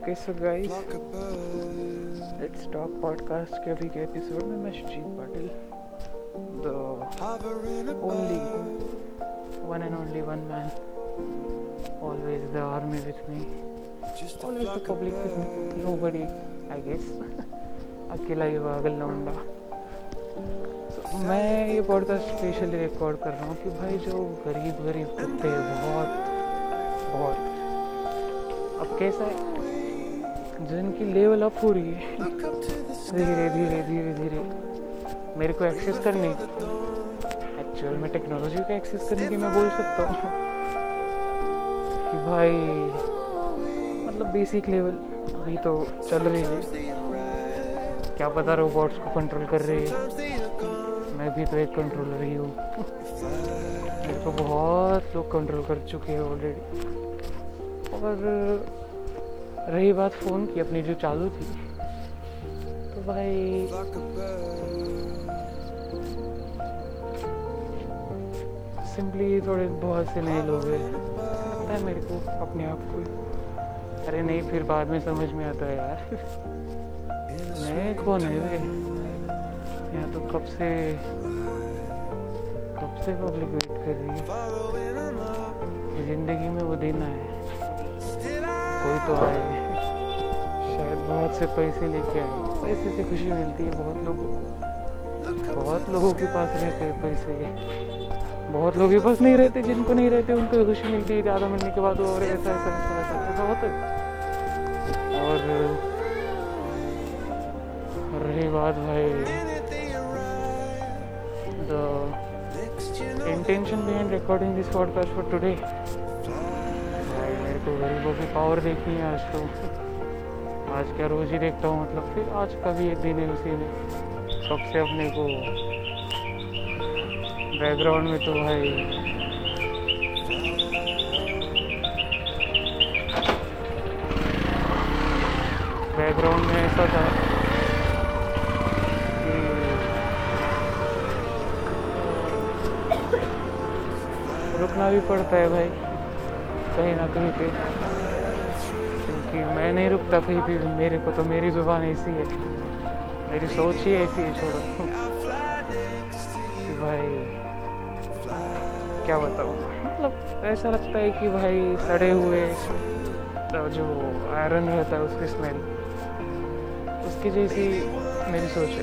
Okay so guys let's talk podcast के अभी के एपिसोड में मैं Sujeet Patil the only one and only one man always the army with me always the public with me nobody I guess अकेला ही पागल लौंडा तो मैं ये पॉडकास्ट स्पेशली रिकॉर्ड कर रहा हूँ कि भाई जो गरीब गरीब कुत्ते बहुत बहुत। अब कैसा है? जिनकी लेवल अप हो रही है। धीरे धीरे धीरे धीरे। मेरे को एक्सेस करने एक्चुअल में टेक्नोलॉजी का एक्सेस करने की मैं बोल सकता हूँ। कि भाई मतलब बेसिक लेवल अभी तो चल रही है। क्या पता रोबोट्स को कंट्रोल कर रही है। मैं भी तो एक कंट्रोलर ही हूँ। मेरे को बहुत लोग कंट्रोल कर चुके हैं ऑलरेडी और रही बात फ़ोन की, अपनी जो चालू थी। तो भाई सिंपली थोड़े बहुत से नए लोग हैं। पता है मेरे को, अपने आप को। अरे नहीं, फिर बाद में समझ में आता है यार। नए कौन है वे? यहाँ तो कब से कब से पब्लिक वेट कर रही है? ज़िंदगी में वो देना है कोई तो आए शायद बहुत से पैसे लेके आए पैसे से खुशी मिलती है बहुत लोगों को। बहुत लोगों के पास रहते हैं पैसे। बहुत लोगों के पास नहीं रहते, जिनको नहीं रहते, उनको खुशी मिलती है। ज़्यादा मिलने के बाद और ऐसा ऐसा ऐसा ऐसा ऐसा होता है। और रही बात भाई। The intention behind recording this podcast for today तो गरीबों की पावर देखनी है आज तो। आज क्या रोज ही देखता हूँ मतलब फिर आज का भी एक दिन है उसी में। सबसे अपने को बैकग्राउंड में तो भाई बैकग्राउंड में ऐसा था रुकना भी पड़ता है भाई। कहीं ना कहीं पे। क्योंकि मैं नहीं रुकता कहीं भी, मेरे को तो मेरी ज़ुबान ऐसी है। मेरी सोच ही ऐसी है, छोड़ो। कि भाई, क्या बताऊँ? मतलब ऐसा लगता है कि भाई, सड़े हुए तो जो आयरन रहता है उसकी स्मेल उसकी जैसी मेरी सोच है।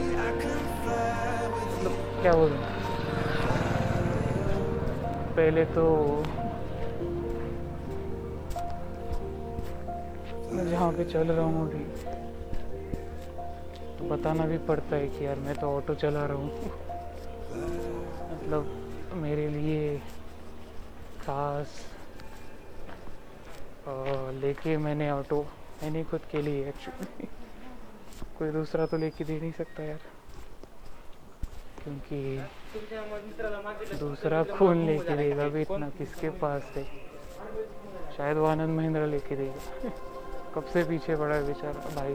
मतलब क्या बोलूँ? पहले तो जहाँ पे चल रहा हूँ अभी। तो बताना भी पड़ता है कि यार मैं तो ऑटो चला रहा हूँ। मतलब मेरे लिए खास लेके मैंने ऑटो, मैंने खुद के लिए एक्चुअली कोई दूसरा तो लेके दे नहीं सकता यार। क्योंकि दूसरा कौन लेके देगा? भी इतना किसके पास है? शायद वो आनंद महिंद्रा लेके देगा। कब से पीछे पड़ा है बेचारा? भाई,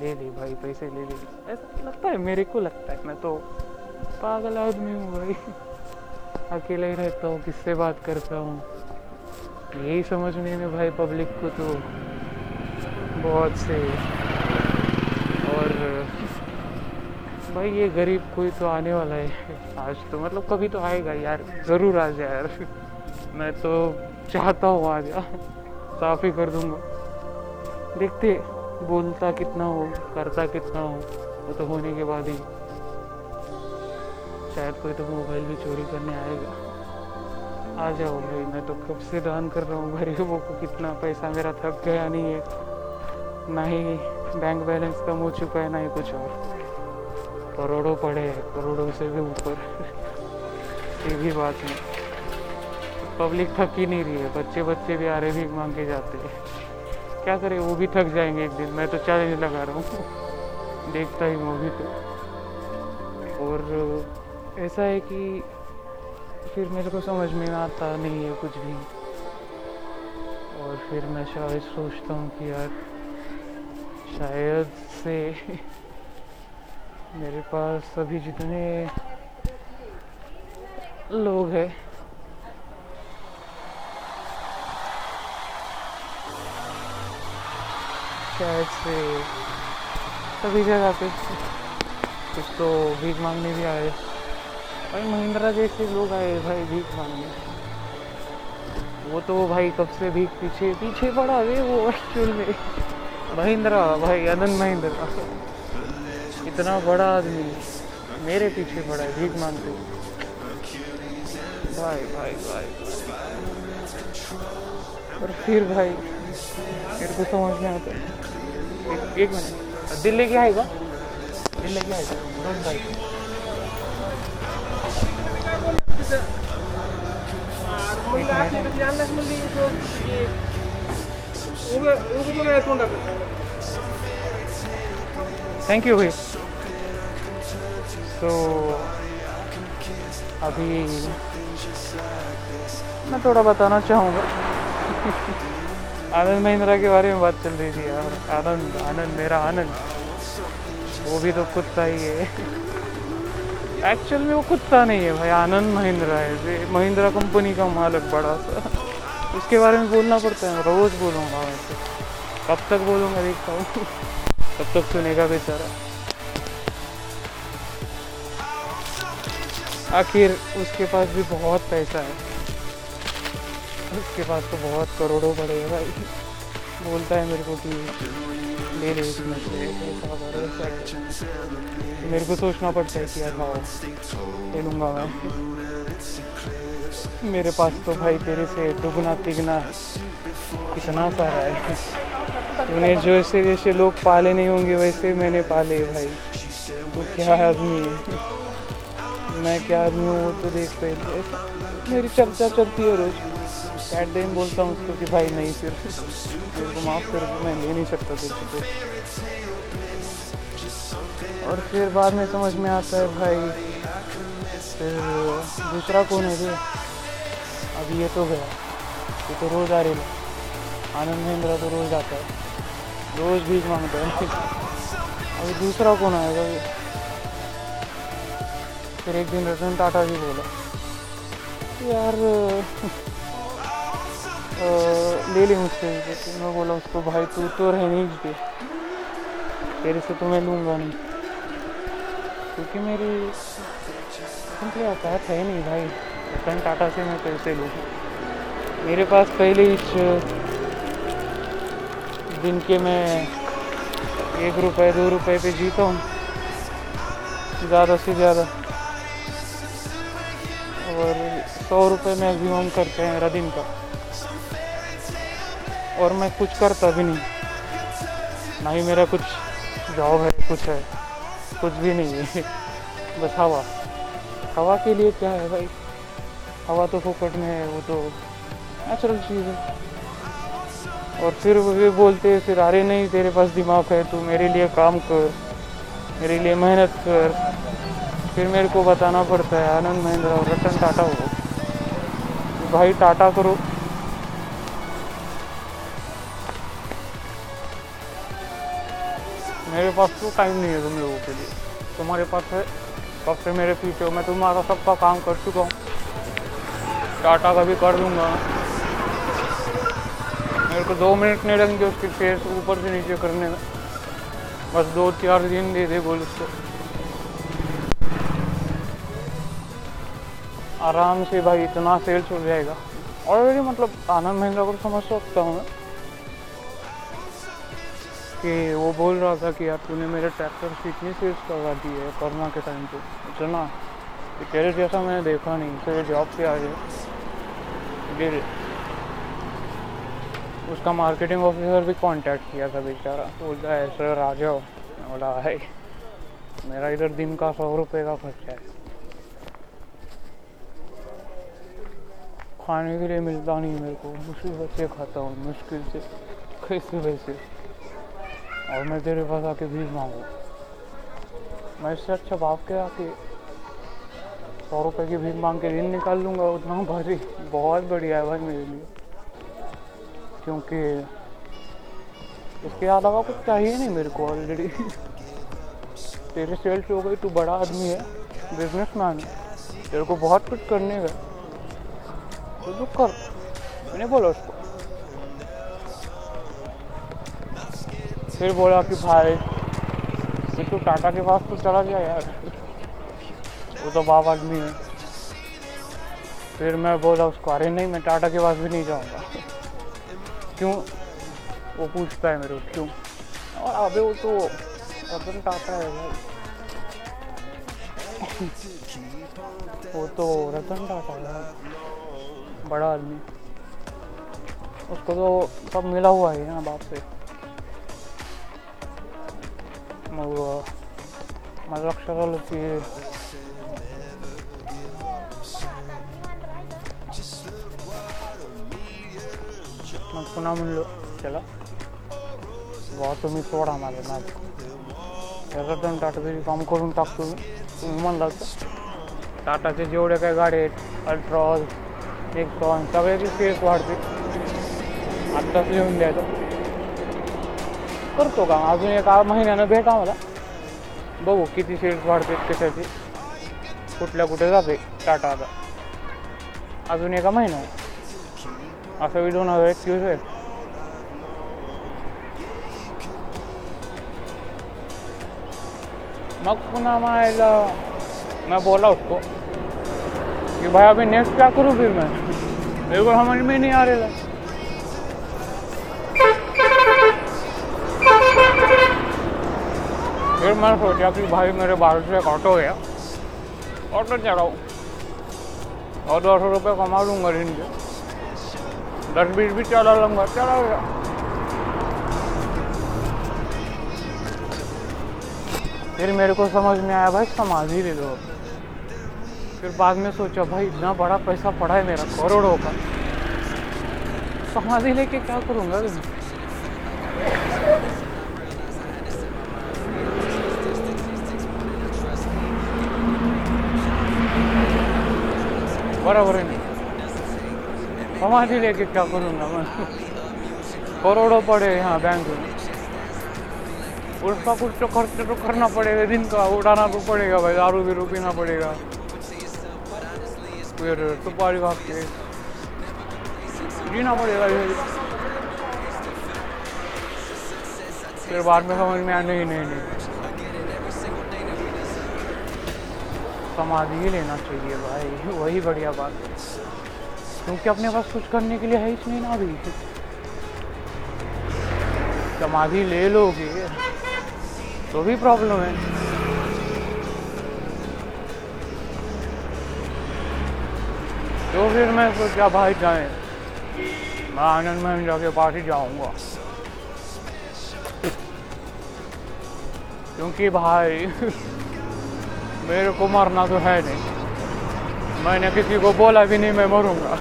ले ले भाई, पैसे ले ले। ऐसा लगता है, मेरे को लगता है, मैं तो पागल आदमी हूँ भाई। अकेला ही रहता हूँ, किससे बात करता हूँ? यही समझने में भाई पब्लिक को तो बहुत से। और भाई, ये गरीब कोई तो आने वाला है। आज तो मतलब कभी तो आएगा यार, ज़रूर आ जाए यार। मैं तो चाहता हूँ आ जा साफ़ ही कर दूँगा। देखते बोलता कितना हो, करता कितना हो, वो तो होने के बाद ही। शायद कोई तो मोबाइल भी चोरी करने आएगा। आ जाओ भाई, मैं तो कब से दान कर रहा हूँ गरीबों को कितना पैसा मेरा थक गया नहीं है। ना ही बैंक बैलेंस कम हो चुका है, ना ही कुछ और। करोड़ों पड़े हैं, करोड़ों से भी ऊपर। ये भी बात है। पब्लिक थक ही नहीं रही है बच्चे बच्चे भी आ रहे भी मांगे जाते हैं। क्या करें, वो भी थक जाएँगे एक दिन। मैं तो चैलेंज लगा रहा हूँ। देखता ही मूवी तो। और ऐसा है कि फिर मेरे को समझ में आता नहीं है कुछ भी। और फिर मैं शायद सोचता हूँ कि यार, शायद से मेरे पास सभी जितने लोग हैं शायद सभी जगह पे कुछ तो भीख मांगने भी आए। भाई महिंद्रा जैसे लोग आए भाई भीख मांगने। वो तो भाई कब से भीख पीछे पीछे पड़ा है वो एक्चुअल में। महिंद्रा, भाई अनंत महिंद्रा। इतना बड़ा आदमी मेरे पीछे पड़ा है भीख मांगते भाई भाई भाई और फिर भाई, मेरे को समझ में आता। है एक, मिनट। दिल्ली आएगा डोंट थैंक यू भाई तो अभी मैं थोड़ा बताना चाहूँगा। आनंद महिंद्रा के बारे में बात चल रही थी यार। आनंद आनंद, मेरा आनंद। वो भी तो कुत्ता ही है। एक्चुअल में वो कुत्ता नहीं है भाई, आनंद महिंद्रा है। महिंद्रा कंपनी का मालक बड़ा सा। उसके बारे में बोलना पड़ता है, रोज़ बोलूँगा वैसे कब तक बोलूँगा देखता हूँ। कब तक सुनेगा बेचारा। आखिर उसके पास भी बहुत पैसा है। उसके पास तो बहुत करोड़ों पड़े हैं भाई। बोलता है मेरे को कि ले ले मेरे को सोचना पड़ता है कि यार हाँ ले लूँगा मैं। मेरे पास तो भाई तेरे से दुगना तिगना कितना सारा है। तूने जैसे जैसे लोग पाले नहीं होंगे, वैसे मैंने पाले भाई। तो क्या आदमी है? मैं क्या आदमी हूँ वो तो देख पहले मेरी चर्चा चलती है रोज। कैट दिन बोलता हूँ उसको कि भाई नहीं, फिर मेरे को माफ़ कर मैं ले नहीं सकता तेरे और फिर बाद में समझ में आता है भाई, फिर दूसरा कौन है ये अब ये तो गया ये तो रोज़ आ रही है। आनंद महिंद्रा तो रोज़ आता है, रोज़ भीख माँगता है। अभी दूसरा कौन आएगा फिर एक दिन रतन टाटा जी बोला, यार ले ली मुझसे तो मैं बोला उसको, भाई, तू तो रहने ही दे। तेरे से तो मैं लूँगा नहीं। क्योंकि मेरी सिंपली औकात है नहीं भाई। रतन टाटा से मैं कैसे लूँ मेरे पास पहले इस दिन के मैं एक रुपये दो रुपये पे जीता हूँ। ज़्यादा से ज़्यादा। और सौ रुपये मैक्सिमम करते हैं मेरा दिन का। और मैं कुछ करता भी नहीं। ना ही मेरा कुछ जॉब है, कुछ है, कुछ भी नहीं है। बस हवा। हवा के लिए क्या है भाई? हवा तो फोकट में है, वो तो नेचुरल चीज़ है। और फिर वे बोलते फिर, अरे नहीं, तेरे पास दिमाग है, तू मेरे लिए काम कर, मेरे लिए मेहनत कर। फिर मेरे को बताना पड़ता है, आनंद महिंद्रा और रतन टाटा हो भाई, टाटा करो। मेरे पास तो टाइम नहीं है तुम लोगों के लिए। तुम्हारे पास है कब से मेरे पीछे हो। मैं तुम्हारा सबका काम कर चुका हूँ। टाटा का भी कर दूँगा। मेरे को दो मिनट नहीं लगेंगे उसके फेस ऊपर से नीचे करने में। बस दो चार दिन दे दे बोल उसको। आराम से भाई इतना सेल्स हो जाएगा। ऑलरेडी मतलब आनंद महिंद्रा को समझ सकता हूँ मैं। कि वो बोल रहा था कि यार तूने मेरे ट्रैक्टर से इतनी सेल्स करवा दी है कोरोना के टाइम पे। इतना कि तेरे जैसा मैंने देखा नहीं तो जॉब पे आ गए। उसका मार्केटिंग ऑफिसर भी कांटेक्ट किया था बेचारा। बोलता है सर आ जाओ बोला है मेरा इधर दिन का सौ रुपये का खर्चा है। खाने के लिए मिलता नहीं मेरे को मुसीबत से खाता हूँ, मुश्किल से, कैसे वैसे और मैं तेरे पास आके भीख मांगू। मैं इससे अच्छा बाप के आके सौ रुपए की भीख मांग के ऋण निकाल लूँगा, उतना भारी, बहुत बढ़िया है भाई मेरे लिए। क्योंकि इसके अलावा कुछ चाहिए नहीं मेरे को ऑलरेडी तेरे सेल्स हो गई, तू बड़ा आदमी है बिज़नेस मैन है, तेरे को बहुत कुछ करने का तू कर। मैंने बोला उसको फिर बोला कि भाई तू टाटा के पास तो चला गया यार। वो तो बाप आदमी है। फिर मैं बोला, उसको अरे नहीं, मैं टाटा के पास भी नहीं जाऊँगा। क्यों? वो पूछता है मेरे को, क्यों? और अबे वो तो रतन टाटा है भाई। वो तो रतन टाटा है। बड़ा आदमी। उसको तो सब मिला हुआ है ना बाप से। और माझं लक्षात आलं की मग पुन्हा म्हणलो त्याला भावा तुम्ही सोडा मला ना रतन टाटा तरी काम करून टाकतो म्हणला तर टाटाचे जेवढे काही गाडी आहेत अल्ट्रॉज नेक्सॉन सगळ्याचे सेल्स वाढते आत्ताच लिहून द्यायचं करतो का? अजून एका महिन्यानं भेटा मला बघू किती सेल्स वाढते कशाचे. कुठल्या कुठे जाते टाटा आता. अजून एका महिना असं बी दोन हज़ार एकवीस आहे मग पुन्हा मायला मैं बोला उसको कि भाई अभी नेक्स्ट क्या करूँ फिर मैं मेरे को में नहीं आ रहा मैं सोचा कि भाई मेरे बाहर से ऑटो गया। ऑटो चलाओ और दो सौ रुपये कमा लूँगा दिन के दस बीस भी चला लूँगा, चला गया। फिर मेरे को समझ में आया, भाई समाज ही ले लो फिर बाद में सोचा, भाई इतना बड़ा पैसा पड़ा है मेरा, करोड़ों का। समाधि लेके क्या करूँगा बराबर है नहीं समाधि लेके क्या करूँगा मैं करोड़ों पड़े यहाँ बैंक में। उसका कुछ तो खर्च तो करना पड़ेगा, दिन का उड़ाना तो पड़ेगा भाई, दारू भी पीना पड़ेगा। फिर सुपारी खा के जीना पड़ेगा फिर बाद में समझ में आया, नहीं नहीं नहीं। समाधि ही लेना चाहिए भाई। वही बढ़िया बात। है क्योंकि अपने पास कुछ करने के लिए है ही ना अभी। समाधि ले लोगे तो भी प्रॉब्लम है। तो फिर मैं सोचा, भाई जाए। मैं आनंद महिंद्रा के पास ही जाऊँगा। क्योंकि भाई मेरे को मरना तो है नहीं। मैंने किसी को बोला भी नहीं, मैं मरूँगा।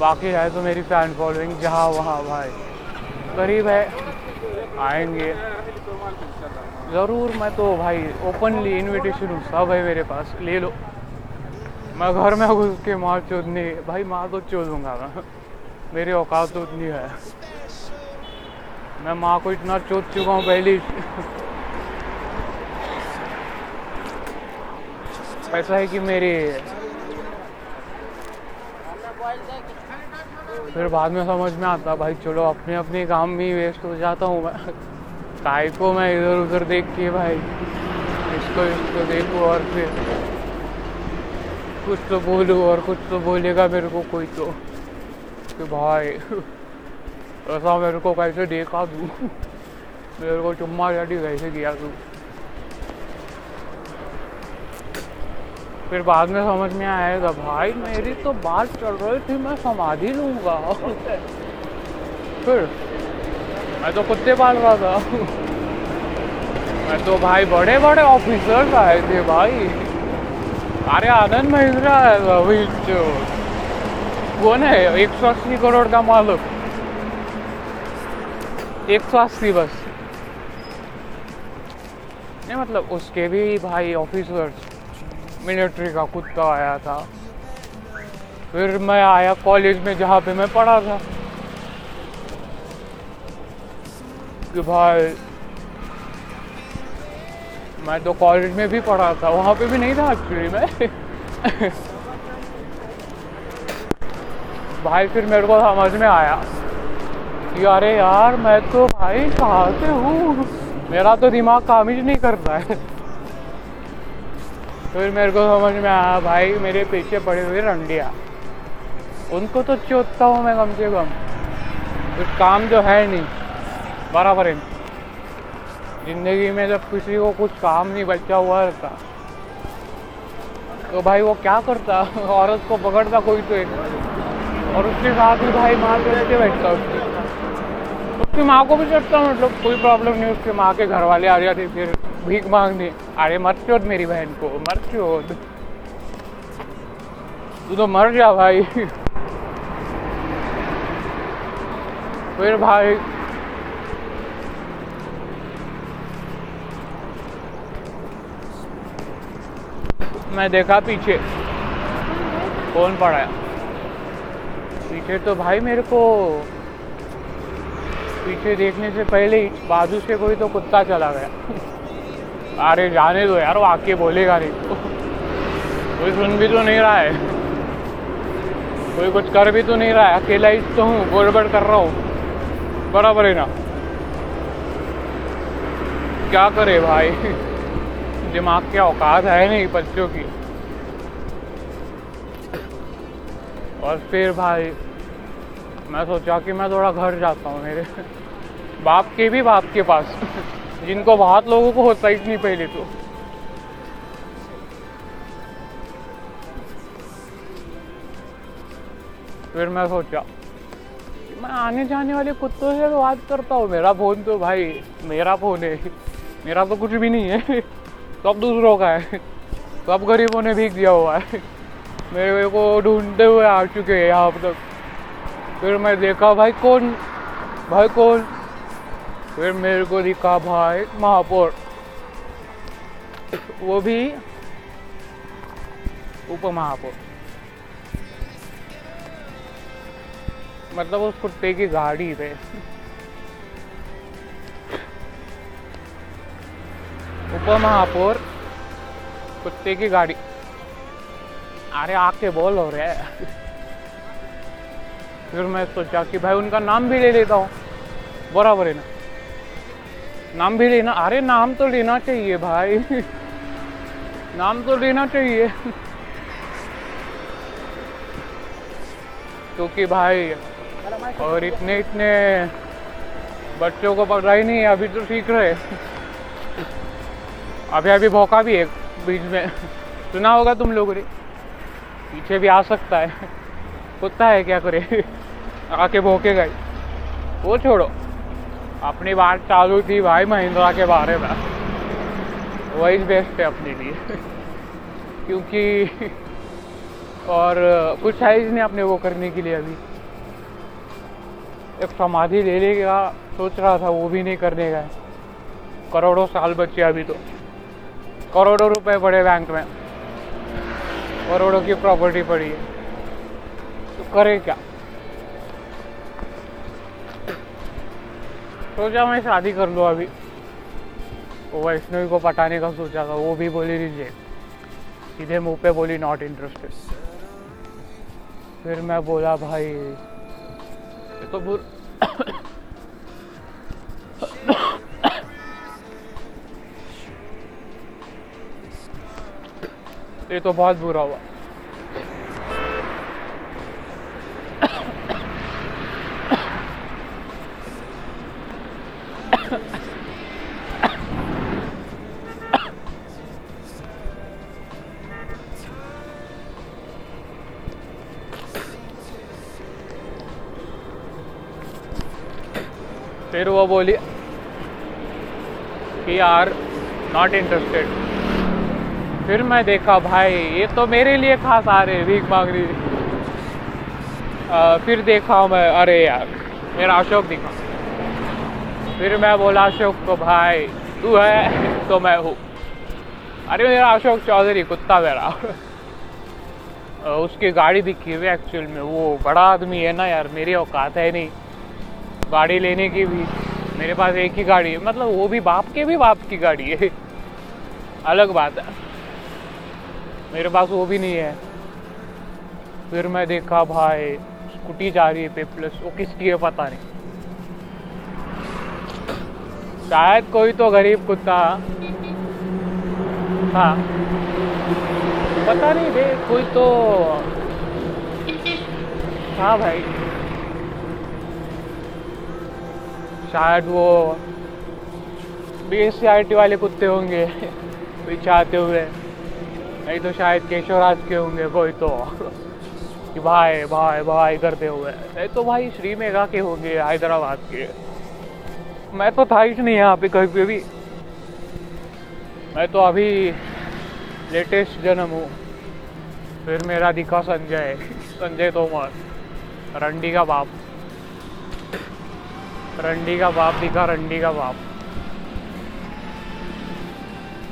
बाकी है तो मेरी फ़ैन फॉलोइंग जहाँ वहाँ भाई। करीब है। आएँगे। ज़रूर मैं तो भाई ओपनली इनविटेशन हूँ, सब है मेरे पास, ले लो। मैं घर में घुस के मार चोदने भाई माँ तो चोदूँगा मैं। मेरी औकात तो उतनी है। मैं माँ को इतना चोद चुका हूँ पहले ऐसा है कि मेरी फिर बाद में समझ में आता, भाई चलो अपने अपने काम में वेस्ट हो जाता हूँ मैं। काय को मैं इधर उधर देख के, भाई? इसको इसको देखूँ और फिर कुछ तो बोलूँ और कुछ तो बोलेगा मेरे को कोई तो कि भाई, ऐसा मेरे को कैसे देखा तू? मेरे को चुम्मा जाटी कैसे किया तू? फिर बाद में समझ में आएगा भाई, मेरी तो बात चल रही थी, मैं समाधि लूँगा। फिर, मैं तो कुत्ते पाल रहा था। मैं तो भाई बड़े बड़े ऑफिसर्स आए थे भाई। अरे आनंद महिंद्रा वही जो कौन है, एक सौ अस्सी करोड़ का मालिक। एक सौ अस्सी बस। नहीं मतलब उसके भी भाई ऑफिसर्स मिलिट्री का कुत्ता आया था। फिर मैं आया कॉलेज में जहाँ पे मैं पढ़ा था। कि भाई, मैं तो कॉलेज में भी पढ़ा था, वहाँ पे भी नहीं था एक्चुअली मैं। भाई फिर मेरे को समझ में आया कि अरे यार, मैं तो भाई कहाँ से हूँ। मेरा तो दिमाग काम ही नहीं करता है। फिर मेरे को समझ में आया, भाई, मेरे पीछे पड़े हुए रंडिया। उनको तो चोतता हूँ मैं कम से कम। कुछ काम जो है नहीं, बराबर है। ज़िंदगी में जब किसी को कुछ काम नहीं बचा हुआ रहता तो भाई वो क्या करता? औरत को पकड़ता कोई तो एक। और उसके साथ ही भाई माँ के बैठता उसकी उसकी माँ को भी चढ़ता मतलब कोई प्रॉब्लम नहीं, उसके माँ के घर वाले आ जाते फिर। भीख मांगने। अरे मर चोद मेरी बहन को, मर चोद। तू तो मर जा भाई। फिर भाई। मैं देखा पीछे। कौन पड़ा पीछे तो भाई मेरे को। पीछे देखने से पहले ही बाजू से कोई तो कुत्ता चला गया। अरे जाने दो यार, वो आके बोलेगा नहीं। कोई सुन भी तो नहीं रहा है। कोई कुछ कर भी तो नहीं रहा है। अकेला ही तो हूँ, गड़बड़ कर रहा हूँ। बराबर है ना। क्या करे भाई? दिमाग की औकात है नहीं बच्चों की। और फिर भाई, मैं सोचा कि मैं थोड़ा घर जाता हूँ मेरे। बाप के भी बाप के पास। जिनको बहुत लोगों को होता ही नहीं पहले तो। फिर मैं सोचा, मैं आने जाने वाले कुत्तों से तो बात करता हूँ, मेरा फ़ोन तो भाई, मेरा फ़ोन है, मेरा तो कुछ भी नहीं है, सब दूसरों का है, सब गरीबों ने भीग दिया हुआ है, मेरे को ढूंढते हुए आ चुके हैं यहाँ तक। फिर मैं देखा, भाई कौन भाई कौन फिर मेरे को दिखा भाई महापौर। वो भी उप महापौर मतलब उस कुत्ते की गाड़ी पे। उप महापौर कुत्ते की गाड़ी। अरे, आके बोल हो रहे है फिर मैं सोचा कि भाई उनका नाम भी ले लेता हूँ। बराबर है ना? नाम भी लेना, अरे नाम तो लेना चाहिए भाई। नाम तो लेना चाहिए। क्योंकि भाई, और इतने इतने बच्चों को नहीं है, अभी तो सीख रहे अभी अभी भौका भी है बीच में। सुना होगा तुम लोगों ने? पीछे भी आ सकता है। कुत्ता है क्या करे? आके भोकेगा वो छोड़ो। अपनी बात चालू थी भाई महिंद्रा के बारे में। वही बेस्ट है अपने लिए। क्योंकि और कुछ है नहीं अपने वो करने के लिए अभी। एक समाधि ले लेगा, सोच रहा था वो भी नहीं करने का करोड़ों साल बचे अभी तो। करोड़ों रुपए पड़े बैंक में। करोड़ों की प्रॉपर्टी पड़ी है। तो करे क्या? सोचा मैं शादी कर लूँ अभी। वो वैष्णवी को पटाने का सोचा था, वो भी बोली दीजिए सीधे मुँह पे बोली नॉट इंटरेस्टेड फिर मैं बोला, भाई, ये तो बुर ये तो बहुत बुरा हुआ। फिर वो बोली कि यार नॉट इंटरेस्टेड फिर मैं देखा, भाई, ये तो मेरे लिए खास आ रहे भीख मांग रही। फिर देखा मैं, अरे यार, मेरा अशोक दिखा। फिर मैं बोला, अशोक को भाई, तू है तो मैं हूँ। अरे, मेरा अशोक चौधरी, कुत्ता मेरा। उसकी गाड़ी दिखी हुई एक्चुअल में। वो बड़ा आदमी है ना यार, मेरी औकात है नहीं। गाड़ी लेने की भी, मेरे पास एक ही गाड़ी है। मतलब वो भी बाप के भी बाप की गाड़ी है। अलग बात है। मेरे पास वो भी नहीं है। फिर मैं देखा, भाई, स्कूटी जा रही है, पे प्लस वो किसकी है पता नहीं। शायद कोई तो गरीब कुत्ता। हाँ। पता नहीं बे कोई तो हाँ भाई। शायद वो B S C R T वाले कुत्ते होंगे पीछे आते हुए। नहीं तो शायद केशवराज के होंगे कोई तो। कि भाई भाई भाई करते हुए। नहीं तो भाई श्री मेघा के होंगे, हैदराबाद के। मैं तो था ही नहीं यहाँ पे कहीं पे भी मैं तो अभी लेटेस्ट जन्म हूँ। फिर मेरा दिखा संजय संजय तोमर, रंडी का बाप। रंडी का बाप दिखा, रंडी का बाप।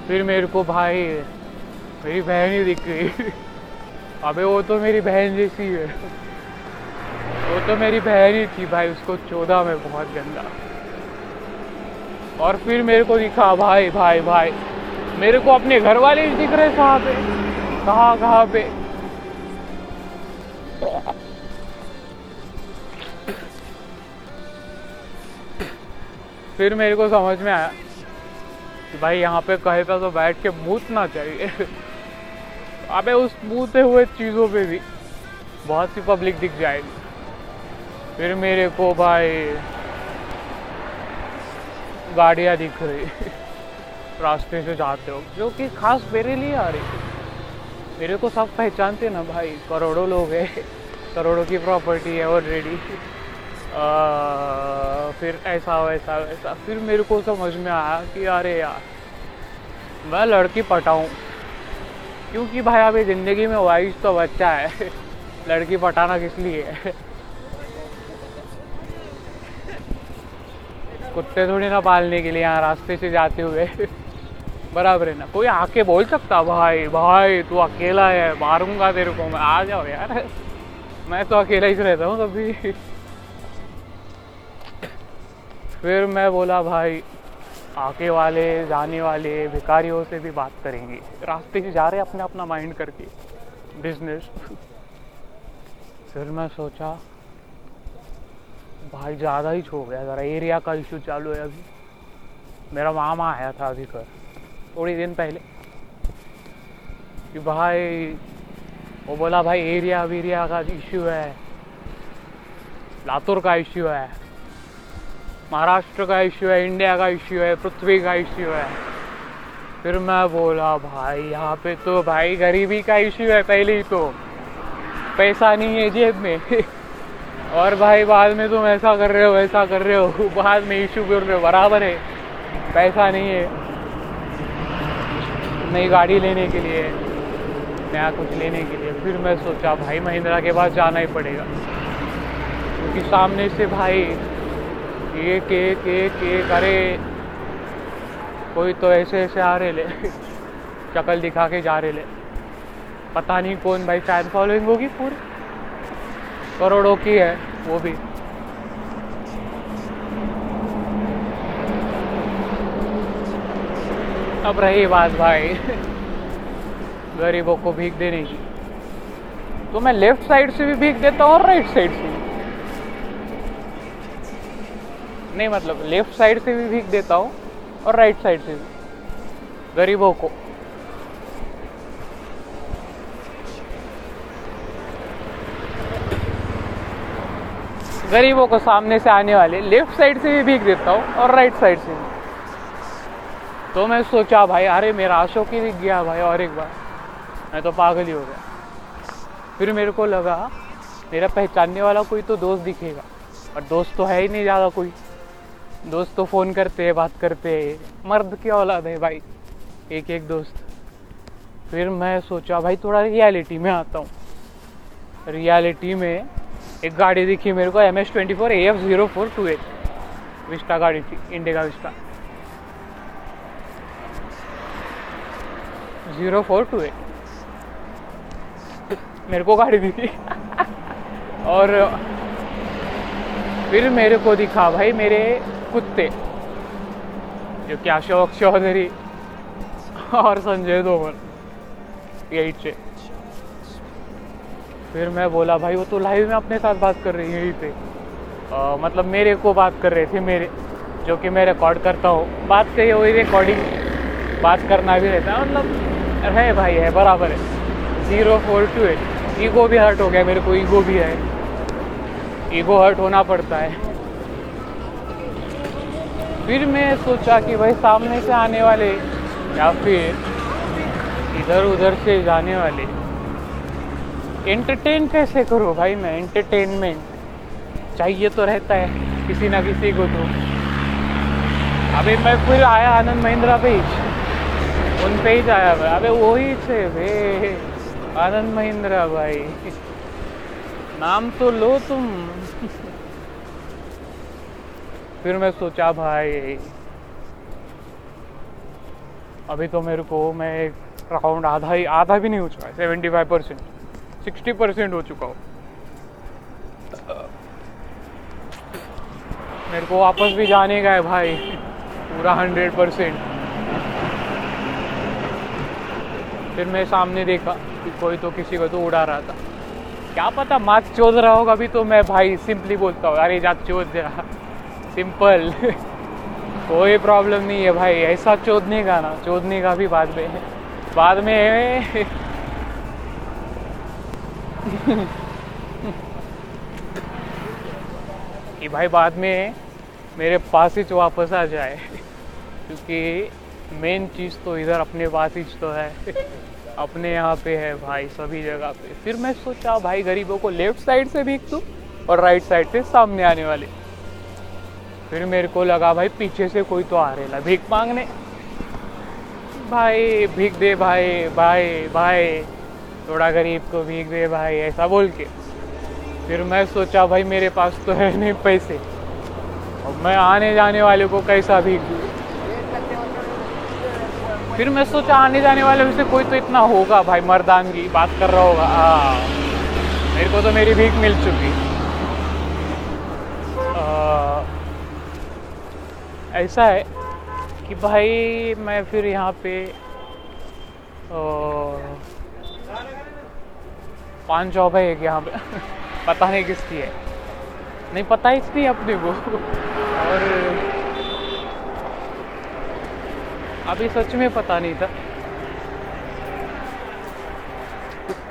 फिर मेरे को भाई, मेरी बहन ही दिख गई। अबे वो तो मेरी बहन जैसी है। वो तो मेरी बहन ही थी भाई, उसको चौदह में बहुत गंदा। और फिर मेरे को दिखा, भाई भाई भाई, मेरे को अपने घर वाले दिख रहे कहाँ पे? कहाँ कहाँ पे? फिर मेरे को समझ में आया कि भाई, यहाँ पे कहे था तो बैठ के मूतना चाहिए। अबे, उस मूते हुए चीज़ों पे भी बहुत सी पब्लिक दिख जाएगी। फिर मेरे को, भाई गाड़ियाँ दिख रही। रास्ते से जाते हो, जो कि खास मेरे लिए आ रही मेरे को सब पहचानते ना भाई, करोड़ों लोग हैं, करोड़ों की प्रॉपर्टी है ऑलरेडी फिर ऐसा, वैसा वैसा। फिर मेरे को समझ में आया कि अरे यार, मैं लड़की पटाऊँ। क्योंकि भाई अभी ज़िंदगी में वाइस तो बच्चा है, लड़की पटाना किस लिए है? कुत्ते थोड़ी ना पालने के लिए यहाँ रास्ते से जाते हुए। बराबर है ना। कोई आके बोल सकता, भाई भाई, तू अकेला है, मारूँगा तेरे को, मैं आ जाओ यार। मैं तो अकेला ही रहता हूँ कभी फिर मैं बोला, भाई आके वाले, जाने वाले भिकारियों से भी बात करेंगे। रास्ते से जा रहे अपने अपना माइंड करके। बिज़नेस फिर मैं सोचा भाई, ज़्यादा ही छो गया। ज़रा एरिया का इशू चालू है अभी। मेरा मामा आया था अभी कर थोड़ी दिन पहले। कि भाई, वो बोला, भाई एरिया वीरिया का इशू है। लातूर का इशू है। महाराष्ट्र का इश्यू है इंडिया का इश्यू है, पृथ्वी का इश्यू है। फिर मैं बोला, भाई, यहाँ पे तो भाई गरीबी का इश्यू है पहले ही तो। पैसा नहीं है जेब में। और भाई, बाद में तुम ऐसा कर रहे हो ऐसा कर रहे हो। बाद में इशू कर रहे हो बराबर है। पैसा नहीं है। नई गाड़ी लेने के लिए, नया कुछ लेने के लिए। फिर मैं सोचा, भाई, महिंद्रा के पास जाना ही पड़ेगा। क्योंकि सामने से, भाई एक एक एक एक अरे कोई तो ऐसे ऐसे आ रहे ले। शक्ल दिखा के जा रहे ले। पता नहीं कौन, भाई फ़ैन फॉलोइंग होगी पूरी। करोड़ों की है, वो भी। अब रही बात भाई, गरीबों को भीख देने की। तो मैं लेफ़्ट साइड से भी भीख देता हूँ और राइट साइड से भी। नहीं मतलब लेफ़्ट साइड से भी भीख देता हूँ और राइट साइड से भी। गरीबों को। गरीबों को सामने से आने वाले लेफ़्ट साइड से भी भीख देता हूँ और राइट साइड से भी। तो मैं सोचा, भाई, अरे, मेरा अशोक ही दिख गया, भाई, और एक बार। मैं तो पागल ही हो गया। फिर मेरे को लगा, मेरा पहचानने वाला कोई तो दोस्त दिखेगा। और दोस्त तो है ही नहीं ज़्यादा कोई। दोस्त तो फ़ोन करते हैं, बात करते हैं। मर्द की औलाद है भाई एक एक दोस्त। फिर मैं सोचा, भाई, थोड़ा रियलिटी में आता हूँ। रियलिटी में एक गाड़ी दिखी मेरे को M S twenty four A F zero four two eight Vista गाड़ी थी Indica Vista zero four two eight मेरे को गाड़ी दिखी। और फिर मेरे को दिखा भाई मेरे कुत्ते, जो कि अशोक चौधरी और संजय तोमर यही से फिर मैं बोला भाई वो तो लाइव में अपने साथ बात कर रही है यहीं पे। आ, मतलब मेरे को बात कर रहे थे मेरे जो कि मैं रिकॉर्ड करता हूँ। बात कही वही रिकॉर्डिंग बात करना भी रहता है। मतलब है भाई है बराबर है। Zero four two eight ego भी हर्ट हो गया मेरे को ईगो भी है। ईगो हर्ट होना पड़ता है। फिर मैं सोचा कि भाई सामने से आने वाले या फिर इधर उधर से जाने वाले एंटरटेन कैसे करो भाई मैं? एंटरटेनमेंट चाहिए तो रहता है, किसी ना किसी को तो। अभी मैं फिर आया आनंद महिंद्रा पे ही। उन पे ही आया भाई अबे वही थे वे। आनंद महिंद्रा भाई। नाम तो लो तुम। फिर मैं सोचा भाई। अभी तो मेरे को, मैं अराउंड आधा ही, आधा भी नहीं हो चुका है seventy five percent sixty percent हो चुका हूँ। मेरे को वापस भी जाने का है भाई। पूरा हंड्रेड परसेंट। फिर मैं सामने देखा कि कोई तो किसी को तो उड़ा रहा था। क्या पता मार्क्स चोद रहा होगा, अभी तो मैं भाई सिंपली बोलता हूँ, अरे जा चोद जा सिंपल। कोई प्रॉब्लम नहीं है भाई, ऐसा चोदने का ना चोदने का भी बाद में बाद में कि भाई बाद में मेरे पास ही वापस आ जाए, क्योंकि मेन चीज़ तो इधर अपने पास ही तो है, अपने यहाँ पे है भाई, सभी जगह पे। फिर मैं सोचा, भाई गरीबों को लेफ़्ट साइड से भीख दूँ और राइट साइड से सामने आने वाले। फिर मेरे को लगा, भाई पीछे से कोई तो आ रहा भीख मांगने। भाई, भीख दे भाई भाई भाई। थोड़ा गरीब को भीख दे भाई ऐसा बोल के। फिर मैं सोचा भाई मेरे पास तो है नहीं पैसे। और मैं आने जाने वाले को कैसा भीख दूँ? फिर मैं सोचा आने जाने वाले में से कोई तो इतना होगा भाई मर्दान की बात कर रहा होगा। हाँ मेरे को तो मेरी भीख मिल चुकी। आ, ऐसा है कि भाई मैं फिर यहाँ पे पाँच जॉब है एक यहाँ पे। पता नहीं किसकी है। नहीं, पता इसकी अपने को। और अभी सच में पता नहीं था।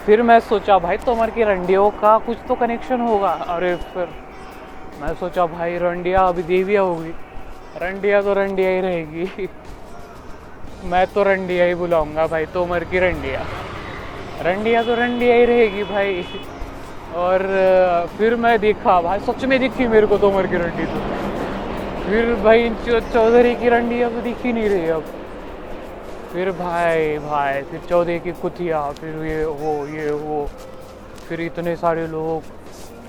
फिर मैं सोचा, भाई तोमर की रंडियों का कुछ तो कनेक्शन होगा। अरे, फिर मैं सोचा, भाई, रंडिया अभी देविया होगी रंडिया तो रंडिया ही रहेगी। मैं तो रंडिया ही बुलाऊँगा, भाई तोमर की रंडिया। रंडिया तो रंडिया ही रहेगी भाई। और फिर मैं देखा, भाई सच में दिखी मेरे को तोमर की रंडी तो। फिर भाई चौधरी की रंडिया तो दिख नहीं रही अब। फिर भाई भाई, फिर चौधरी की कुतिया, फिर ये, वो ये, वो। फिर इतने सारे लोग,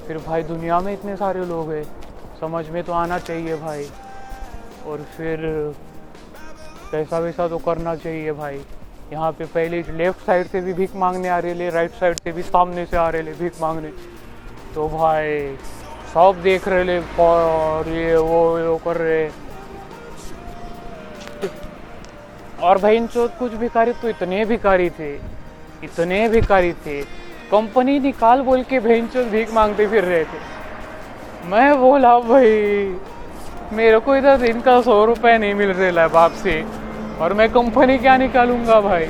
फिर भाई दुनिया में इतने सारे लोग हैं। समझ में तो आना चाहिए भाई। और फिर पैसा वैसा तो करना चाहिए भाई। यहाँ पे पहले लेफ़्ट साइड से भी भीख मांगने आ रहे राइट साइड से भी सामने से आ रहे भीख मांगने। तो भाई, सब देख रहे और ये, वो वो कर रहे। और भाई इन चौथ कुछ भिखारी तो इतने भिखारी थे, इतने भिखारी थे। कंपनी निकाल बोल के भेन भीख मांगते फिर रहे थे। मैं बोला, भाई, मेरे को इधर दिन का सौ रुपये नहीं मिल रहा है बाप से और मैं कंपनी क्या निकालूँगा भाई?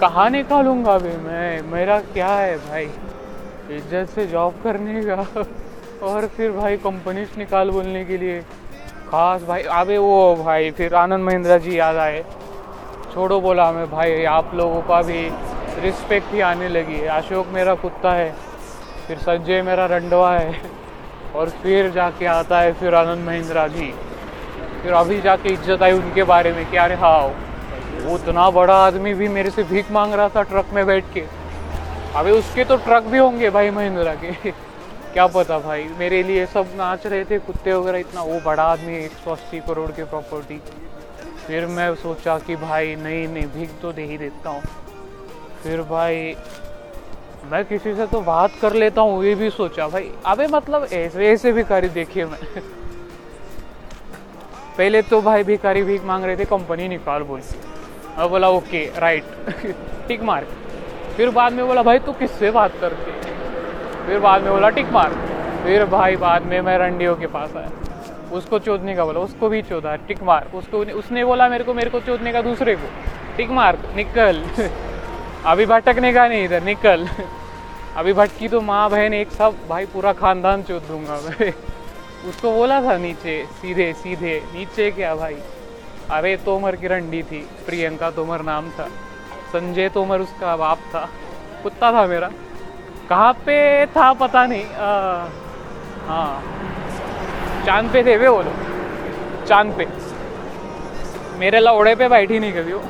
कहाँ निकालूँगा भाई मैं? मेरा क्या है भाई? इज़्ज़त से जॉब करने का। और फिर भाई कंपनी से निकाल बोलने के लिए। खास भाई, अबे वो भाई, फिर आनंद महिंद्रा जी याद आए। छोड़ो बोला हमें भाई, आप लोगों का भी रिस्पेक्ट ही आने लगी है। अशोक मेरा कुत्ता है, फिर संजय मेरा रंडवा है। और फिर जाके आता है फिर आनंद महिंद्रा जी। फिर अभी जाके इज़्ज़त आई उनके बारे में कि अरे हाँ वो उतना बड़ा आदमी भी मेरे से भीख मांग रहा था ट्रक में बैठ के। अभी उसके तो ट्रक भी होंगे भाई महिंद्रा के। क्या पता भाई, मेरे लिए सब नाच रहे थे, कुत्ते वगैरह इतना, वो बड़ा आदमी एक सौ अस्सी करोड़ की प्रॉपर्टी फिर मैं सोचा कि भाई, नहीं नहीं, भीख तो दे ही देता हूँ। फिर भाई, मैं किसी से तो बात कर लेता हूँ, ये भी सोचा। भाई, अबे मतलब ऐसे ऐसे भिखारी देखिए मैं। पहले तो भाई भिखारी भीख मांग रहे थे कंपनी निकाल बोल। मैं बोला ओके राइट टिक मार। फिर बाद में बोला, भाई तू तो किससे बात करते? फिर बाद में बोला, टिक मार। फिर भाई बाद में मैं रंडियों के पास आया। उसको चोदने का बोला, उसको भी चोदा, टिक मार। उसको उसने बोला मेरे को मेरे को चोदने का दूसरे को, टिक मार, निकल। अभी भटकने का नहीं इधर, निकल। अभी भटकी तो माँ बहन एक सब, भाई पूरा खानदान चोद दूँगा मैं। उसको बोला था नीचे सीधे सीधे नीचे क्या भाई? अरे तोमर की रंडी थी प्रियंका तोमर नाम था संजय तोमर उसका बाप था कुत्ता था मेरा। कहाँ पे था पता नहीं आ, हाँ चाँद पे थे वे वो लोग चाँद पे। मेरे लौड़े पे बैठी नहीं कभी वो।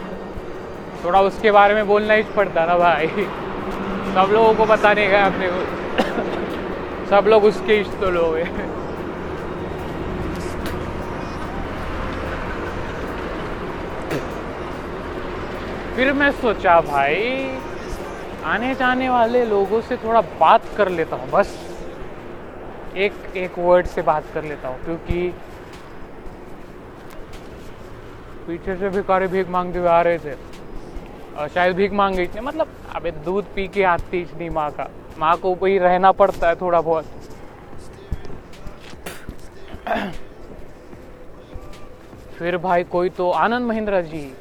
थोड़ा उसके बारे में बोलना ही पड़ता ना भाई। सब लोगों को पता नहीं गया अपने को। सब लोग उसके इष्ट तो लोग हैं। फिर मैं सोचा, भाई आने जाने वाले लोगों से थोड़ा बात कर लेता हूँ, बस। एक एक वर्ड से बात कर लेता हूँ, क्योंकि पीछे से भिखारी भीख मांगते हुए आ रहे थे। और शायद भीख मांग थी। मतलब अबे, दूध पी के आती इतनी माँ का। माँ को वही रहना पड़ता है थोड़ा बहुत। फिर भाई, कोई तो आनंद महिंद्रा जी।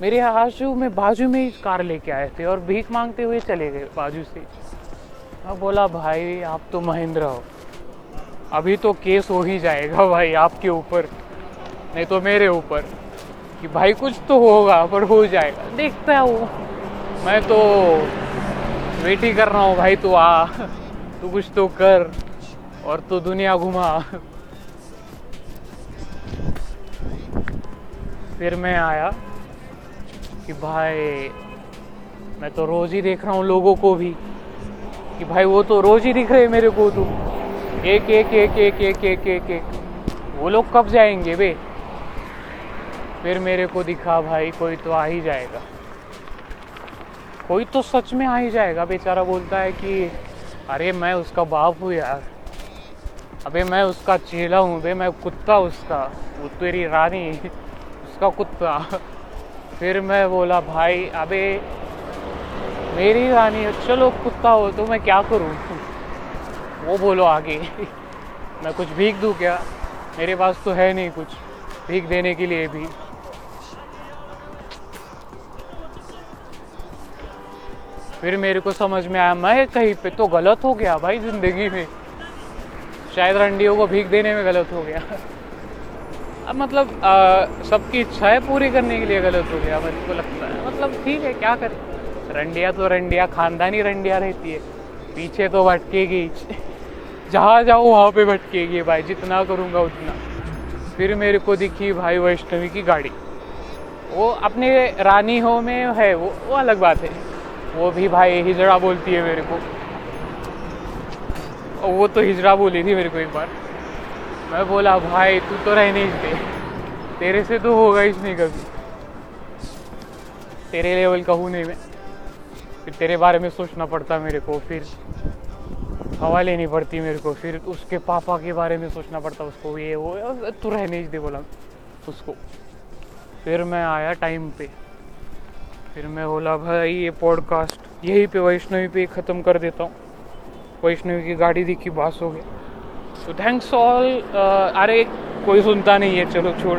मेरे आजू में, बाजू में ही कार लेके आए थे और भीख मांगते हुए चले गए बाजू से। मैं बोला, भाई, आप तो महेंद्र हो। अभी तो केस हो ही जाएगा भाई आपके ऊपर, नहीं तो मेरे ऊपर, कि भाई कुछ तो होगा, पर हो जाएगा। देखता है। वो मैं तो वेट ही कर रहा हूँ, भाई, तू आ, तू कुछ तो कर और तो दुनिया घुमा। फिर मैं आया। कि भाई, मैं तो रोज ही देख रहा हूँ लोगों को भी। कि भाई, वो तो रोज ही दिख रहे मेरे को तो। एक एक एक एक एक एक एक एक। वो लोग कब जाएँगे बे? फिर मेरे को दिखा भाई, कोई तो आ ही जाएगा। कोई तो सच में आ ही जाएगा। बेचारा बोलता है कि, अरे, मैं उसका बाप हूँ यार। अबे, मैं उसका चेला हूँ बे, मैं कुत्ता उसका। वो तेरी रानी, उसका कुत्ता। फिर मैं बोला, भाई, अबे, मेरी रानी, चलो, कुत्ता हो तो मैं क्या करूँ? वो बोलो आगे, मैं कुछ भीख दूँ क्या? मेरे पास तो है नहीं कुछ, भीख देने के लिए भी. फिर मेरे को समझ में आया, मैं कहीं पे तो गलत हो गया भाई ज़िंदगी में। शायद रंडियों को भीख देने में गलत हो गया। अब मतलब सबकी इच्छाएँ पूरी करने के लिए गलत हो गया मेरे को लगता है। मतलब ठीक है, क्या करें? रंडिया तो रंडिया, खानदानी रंडिया रहती है। पीछे तो भटकेगी। जहाँ जाऊँ, वहाँ पे भटकेगी भाई। जितना करूँगा, उतना। फिर मेरे को दिखी भाई वैष्णवी की गाड़ी। वो अपने रानी हो में है, वो वो अलग बात है। वो भी भाई हिजड़ा बोलती है मेरे को। वो तो हिजड़ा बोली थी मेरे को एक बार। मैं बोला, भाई, तू तो रहने ही दे। तेरे से तो होगा ही नहीं कभी। तेरे लेवल का हूँ नहीं मैं। फिर तेरे बारे में सोचना पड़ता मेरे को, फिर हवा लेनी पड़ती मेरे को, फिर उसके पापा के बारे में सोचना पड़ता, उसको ये, वो, तू रहने ही दे बोला उसको। फिर मैं आया टाइम पे। फिर मैं बोला, भाई, ये पॉडकास्ट यहीं पे वैष्णवी पे ख़त्म कर देता हूँ। वैष्णवी की गाड़ी दिखी, बास हो गया। तो थैंक्स ऑल अरे कोई सुनता नहीं है। चलो छोड़।